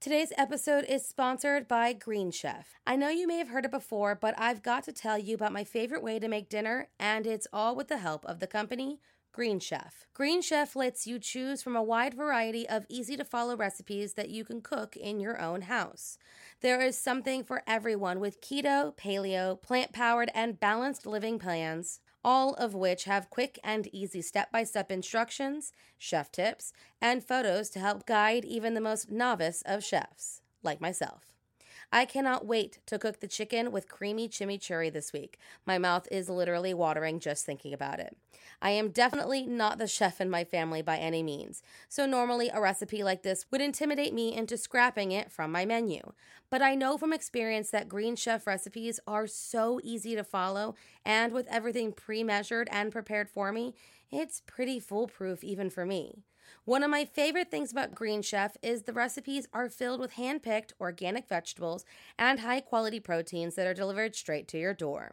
Today's episode is sponsored by Green Chef. I know you may have heard it before, but I've got to tell you about my favorite way to make dinner, and it's all with the help of the company. Green Chef. Green Chef lets you choose from a wide variety of easy to follow recipes that you can cook in your own house. There is something for everyone with keto, paleo, plant powered, and balanced living plans all of which have quick and easy step by step instructions, chef tips, and photos to help guide even the most novice of chefs, like myself. I cannot wait to cook the chicken with creamy chimichurri this week. My mouth is literally watering just thinking about it. I am definitely not the chef in my family by any means, so normally a recipe like this would intimidate me into scrapping it from my menu. But I know from experience that Green Chef recipes are so easy to follow, and with everything pre measured and prepared for me, it's pretty foolproof even for me. One of my favorite things about Green Chef is the recipes are filled with hand picked organic vegetables and high quality proteins that are delivered straight to your door.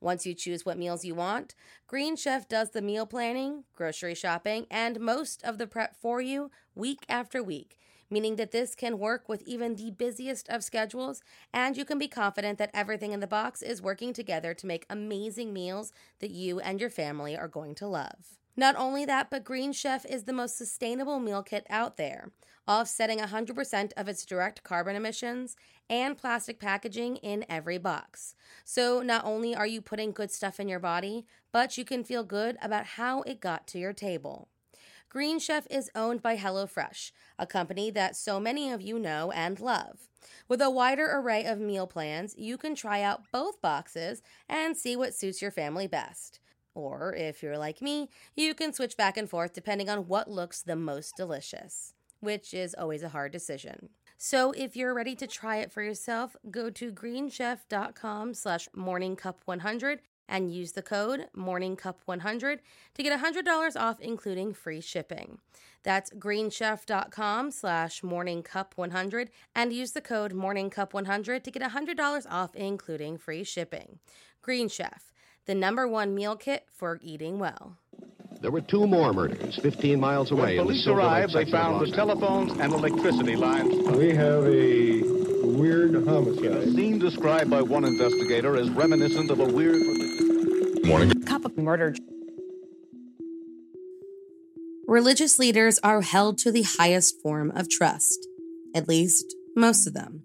Once you choose what meals you want, Green Chef does the meal planning, grocery shopping, and most of the prep for you week after week, meaning that this can work with even the busiest of schedules, and you can be confident that everything in the box is working together to make amazing meals that you and your family are going to love. Not only that, but Green Chef is the most sustainable meal kit out there, offsetting 100% of its direct carbon emissions and plastic packaging in every box. So not only are you putting good stuff in your body, but you can feel good about how it got to your table. Green Chef is owned by HelloFresh, a company that so many of you know and love. With a wider array of meal plans, you can try out both boxes and see what suits your family best. Or if you're like me, you can switch back and forth depending on what looks the most delicious, which is always a hard decision. So if you're ready to try it for yourself, go to greenchef.com slash morningcup100 and use the code morningcup100 to get $100 off including free shipping. That's greenchef.com slash morningcup100 and use the code morningcup100 to get $100 off including free shipping. Green Chef the number one meal kit for eating well. There were two more murders 15 miles away. When police arrived, they found the telephones and electricity lines. We have a weird homicide. A scene described by one investigator as reminiscent of a weird. Morning. Cup of murder. Religious leaders are held to the highest form of trust, at least most of them.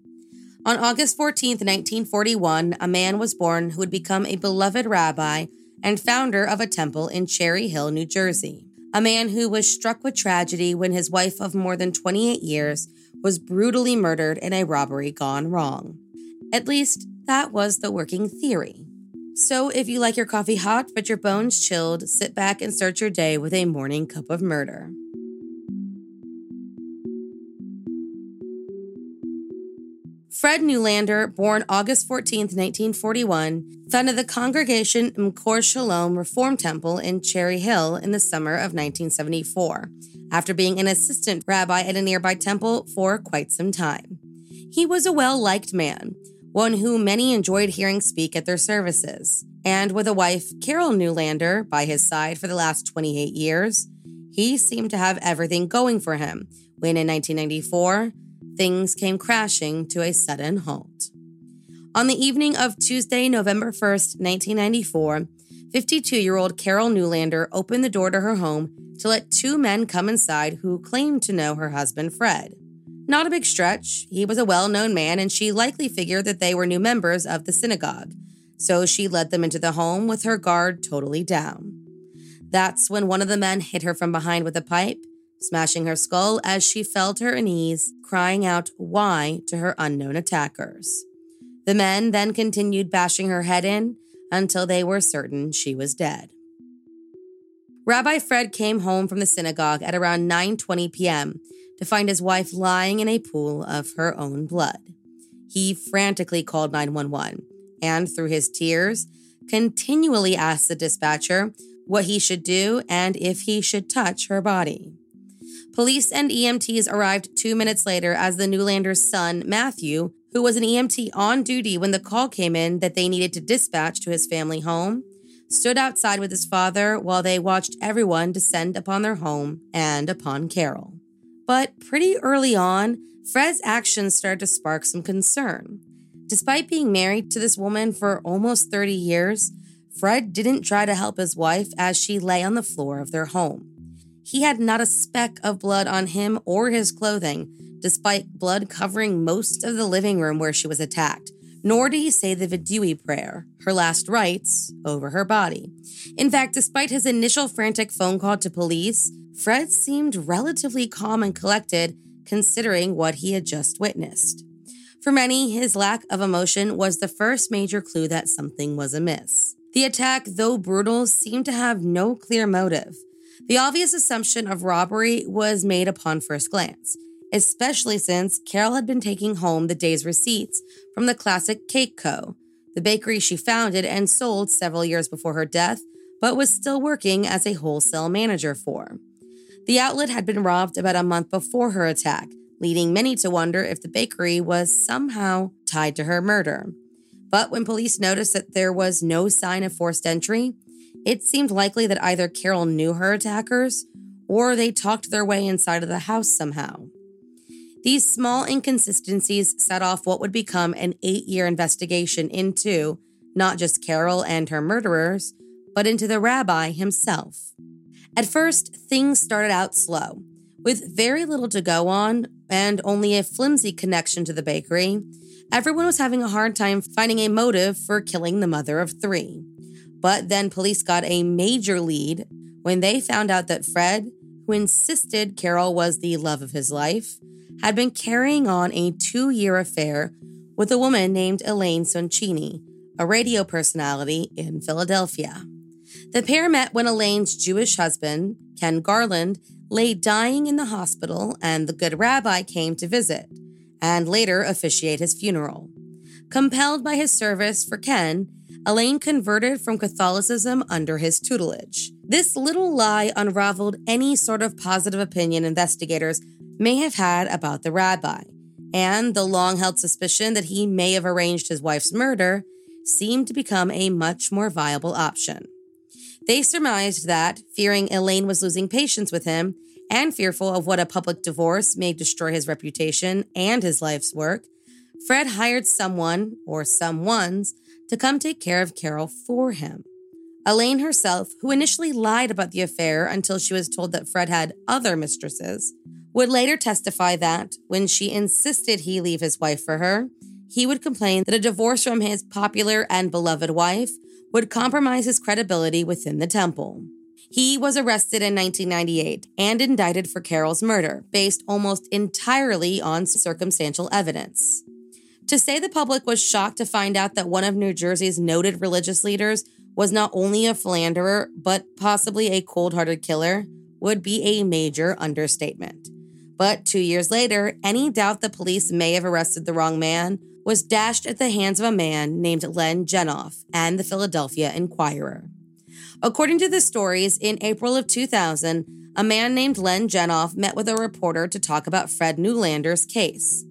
On August 14, 1941, a man was born who would become a beloved rabbi and founder of a temple in Cherry Hill, New Jersey. A man who was struck with tragedy when his wife of more than 28 years was brutally murdered in a robbery gone wrong. At least, that was the working theory. So, if you like your coffee hot but your bones chilled, sit back and start your day with a morning cup of murder. Fred Neulander, born August 14, 1941, founded the Congregation M'kor Shalom Reform Temple in Cherry Hill in the summer of 1974, after being an assistant rabbi at a nearby temple for quite some time. He was a well liked man, one who many enjoyed hearing speak at their services. And with a wife, Carol Neulander, by his side for the last 28 years, he seemed to have everything going for him when in 1994, things came crashing to a sudden halt. On the evening of Tuesday, November 1st, 1994, 52 year old Carol Neulander opened the door to her home to let two men come inside who claimed to know her husband, Fred. Not a big stretch. He was a well known man, and she likely figured that they were new members of the synagogue. So she led them into the home with her guard totally down. That's when one of the men hit her from behind with a pipe smashing her skull as she fell to her knees, crying out why to her unknown attackers. The men then continued bashing her head in until they were certain she was dead. Rabbi Fred came home from the synagogue at around 9:20 p.m. to find his wife lying in a pool of her own blood. He frantically called 911 and, through his tears, continually asked the dispatcher what he should do and if he should touch her body. Police and EMTs arrived two minutes later as the Neulander's son, Matthew, who was an EMT on duty when the call came in that they needed to dispatch to his family home, stood outside with his father while they watched everyone descend upon their home and upon Carol. But pretty early on, Fred's actions started to spark some concern. Despite being married to this woman for almost 30 years, Fred didn't try to help his wife as she lay on the floor of their home. He had not a speck of blood on him or his clothing, despite blood covering most of the living room where she was attacked, nor did he say the Vidui prayer, her last rites, over her body. In fact, despite his initial frantic phone call to police, Fred seemed relatively calm and collected considering what he had just witnessed. For many, his lack of emotion was the first major clue that something was amiss. The attack, though brutal, seemed to have no clear motive. The obvious assumption of robbery was made upon first glance especially since Carol had been taking home the day's receipts from the Classic Cake Co., the bakery she founded and sold several years before her death, but was still working as a wholesale manager for. The outlet had been robbed about a month before her attack, leading many to wonder if the bakery was somehow tied to her murder. But when police noticed that there was no sign of forced entry, it seemed likely that either Carol knew her attackers or they talked their way inside of the house somehow. These small inconsistencies set off what would become an eight year investigation into not just Carol and her murderers, but into the rabbi himself. At first, things started out slow. With very little to go on and only a flimsy connection to the bakery, everyone was having a hard time finding a motive for killing the mother of three. But then police got a major lead when they found out that Fred, who insisted Carol was the love of his life, had been carrying on a two year affair with a woman named Elaine Soncini, a radio personality in Philadelphia. The pair met when Elaine's Jewish husband, Ken Garland, lay dying in the hospital, and the good rabbi came to visit and later officiate his funeral. Compelled by his service for Ken, Elaine converted from Catholicism under his tutelage. This little lie unraveled any sort of positive opinion investigators may have had about the rabbi, and the long held suspicion that he may have arranged his wife's murder seemed to become a much more viable option. They surmised that, fearing Elaine was losing patience with him and fearful of what a public divorce may destroy his reputation and his life's work, Fred hired someone or someones to come take care of Carol for him. Elaine herself, who initially lied about the affair until she was told that Fred had other mistresses, would later testify that when she insisted he leave his wife for her, he would complain that a divorce from his popular and beloved wife would compromise his credibility within the temple. He was arrested in 1998 and indicted for Carol's murder, based almost entirely on circumstantial evidence. To say the public was shocked to find out that one of New Jersey's noted religious leaders was not only a philanderer, but possibly a cold hearted killer, would be a major understatement. But two years later, any doubt the police may have arrested the wrong man was dashed at the hands of a man named Len Jenoff and the Philadelphia Inquirer. According to the stories, in April of 2000, a man named Len Jenoff met with a reporter to talk about Fred Neulander's case.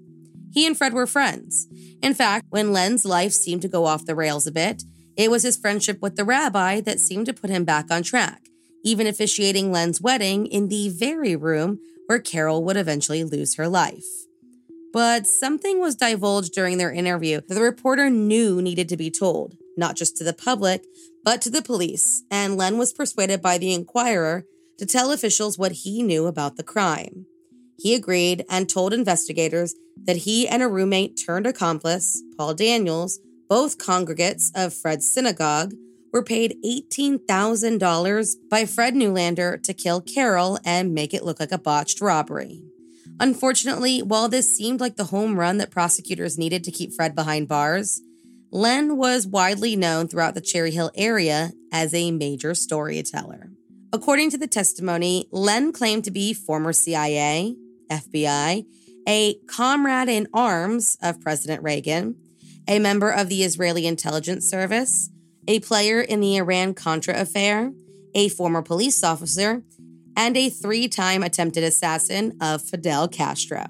He and Fred were friends. In fact, when Len's life seemed to go off the rails a bit, it was his friendship with the rabbi that seemed to put him back on track, even officiating Len's wedding in the very room where Carol would eventually lose her life. But something was divulged during their interview that the reporter knew needed to be told, not just to the public, but to the police, and Len was persuaded by the Inquirer to tell officials what he knew about the crime. He agreed and told investigators that he and a roommate turned accomplice, Paul Daniels, both congregates of Fred's synagogue, were paid $18,000 by Fred Neulander to kill Carol and make it look like a botched robbery. Unfortunately, while this seemed like the home run that prosecutors needed to keep Fred behind bars, Len was widely known throughout the Cherry Hill area as a major storyteller. According to the testimony, Len claimed to be former CIA, FBI, a comrade in arms of President Reagan, a member of the Israeli intelligence service, a player in the Iran Contra affair, a former police officer, and a three time attempted assassin of Fidel Castro.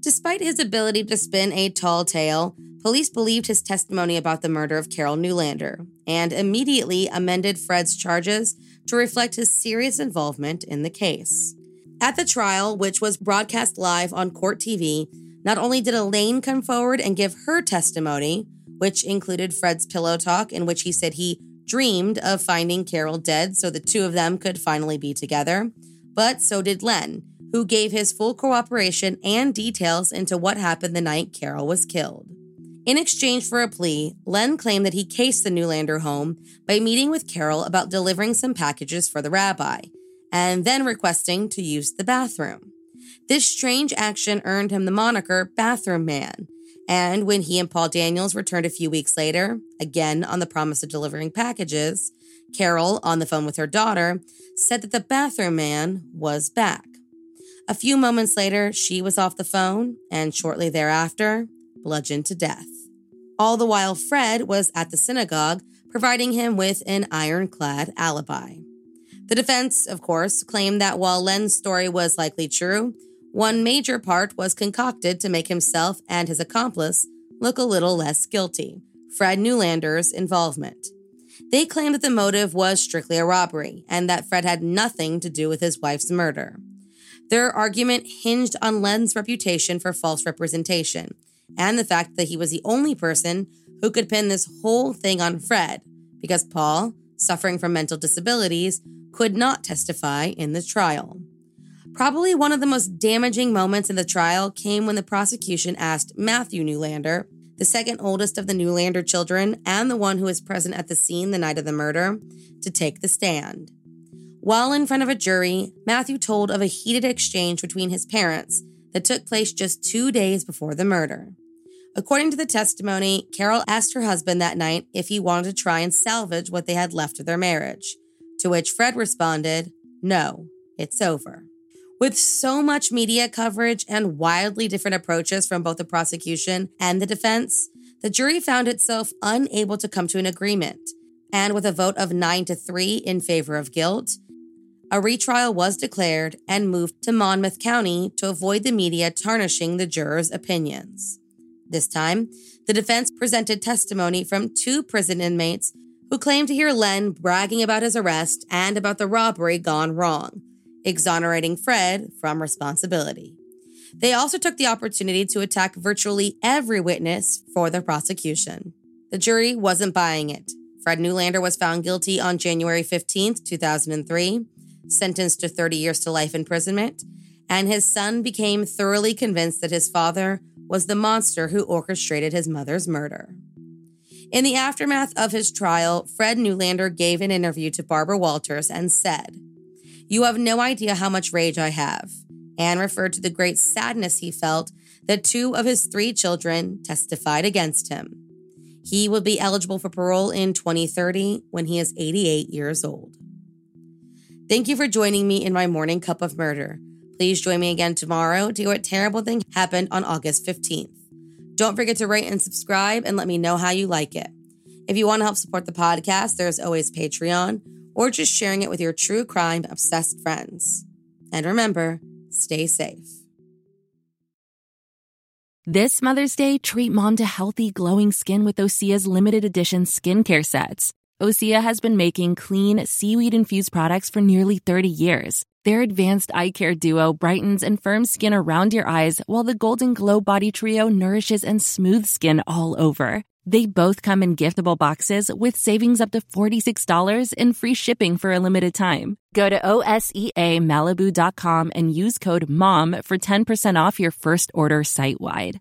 Despite his ability to spin a tall tale, police believed his testimony about the murder of Carol Neulander and immediately amended Fred's charges to reflect his serious involvement in the case. At the trial, which was broadcast live on Court TV, not only did Elaine come forward and give her testimony, which included Fred's pillow talk, in which he said he dreamed of finding Carol dead so the two of them could finally be together, but so did Len, who gave his full cooperation and details into what happened the night Carol was killed. In exchange for a plea, Len claimed that he cased the Neulander home by meeting with Carol about delivering some packages for the rabbi, and then requesting to use the bathroom. This strange action earned him the moniker Bathroom Man, and when he and Paul Daniels returned a few weeks later, again on the promise of delivering packages, Carol, on the phone with her daughter, said that the bathroom man was back. A few moments later, she was off the phone, and shortly thereafter, bludgeoned to death. All the while, Fred was at the synagogue, providing him with an ironclad alibi. The defense, of course, claimed that while Len's story was likely true, one major part was concocted to make himself and his accomplice look a little less guilty Fred Neulander's involvement. They claimed that the motive was strictly a robbery and that Fred had nothing to do with his wife's murder. Their argument hinged on Len's reputation for false representation and the fact that he was the only person who could pin this whole thing on Fred because Paul, suffering from mental disabilities, could not testify in the trial. Probably one of the most damaging moments in the trial came when the prosecution asked Matthew Neulander, the second oldest of the Neulander children and the one who was present at the scene the night of the murder, to take the stand. While in front of a jury, Matthew told of a heated exchange between his parents that took place just two days before the murder. According to the testimony, Carol asked her husband that night if he wanted to try and salvage what they had left of their marriage, to which Fred responded, No, it's over. With so much media coverage and wildly different approaches from both the prosecution and the defense, the jury found itself unable to come to an agreement. And with a vote of 9 to 3 in favor of guilt, a retrial was declared and moved to Monmouth County to avoid the media tarnishing the jurors' opinions. This time, the defense presented testimony from two prison inmates who claimed to hear Len bragging about his arrest and about the robbery gone wrong exonerating Fred from responsibility. They also took the opportunity to attack virtually every witness for the prosecution. The jury wasn't buying it. Fred Neulander was found guilty on January 15, 2003, sentenced to 30 years to life imprisonment, and his son became thoroughly convinced that his father was the monster who orchestrated his mother's murder. In the aftermath of his trial, Fred Neulander gave an interview to Barbara Walters and said, you have no idea how much rage I have. and referred to the great sadness he felt that two of his three children testified against him. He will be eligible for parole in 2030 when he is 88 years old. Thank you for joining me in my morning cup of murder. Please join me again tomorrow to hear what terrible thing happened on August 15th. Don't forget to rate and subscribe and let me know how you like it. If you want to help support the podcast, there's always Patreon or just sharing it with your true crime obsessed friends. And remember, stay safe. This Mother's Day, treat mom to healthy, glowing skin with Osea's limited edition skincare sets. Osea has been making clean, seaweed infused products for nearly 30 years. Their advanced eye care duo brightens and firms skin around your eyes, while the Golden Glow Body Trio nourishes and smooths skin all over. They both come in giftable boxes with savings up to $46 and free shipping for a limited time. Go to OSEAMalibu.com and use code MOM for 10% off your first order site wide.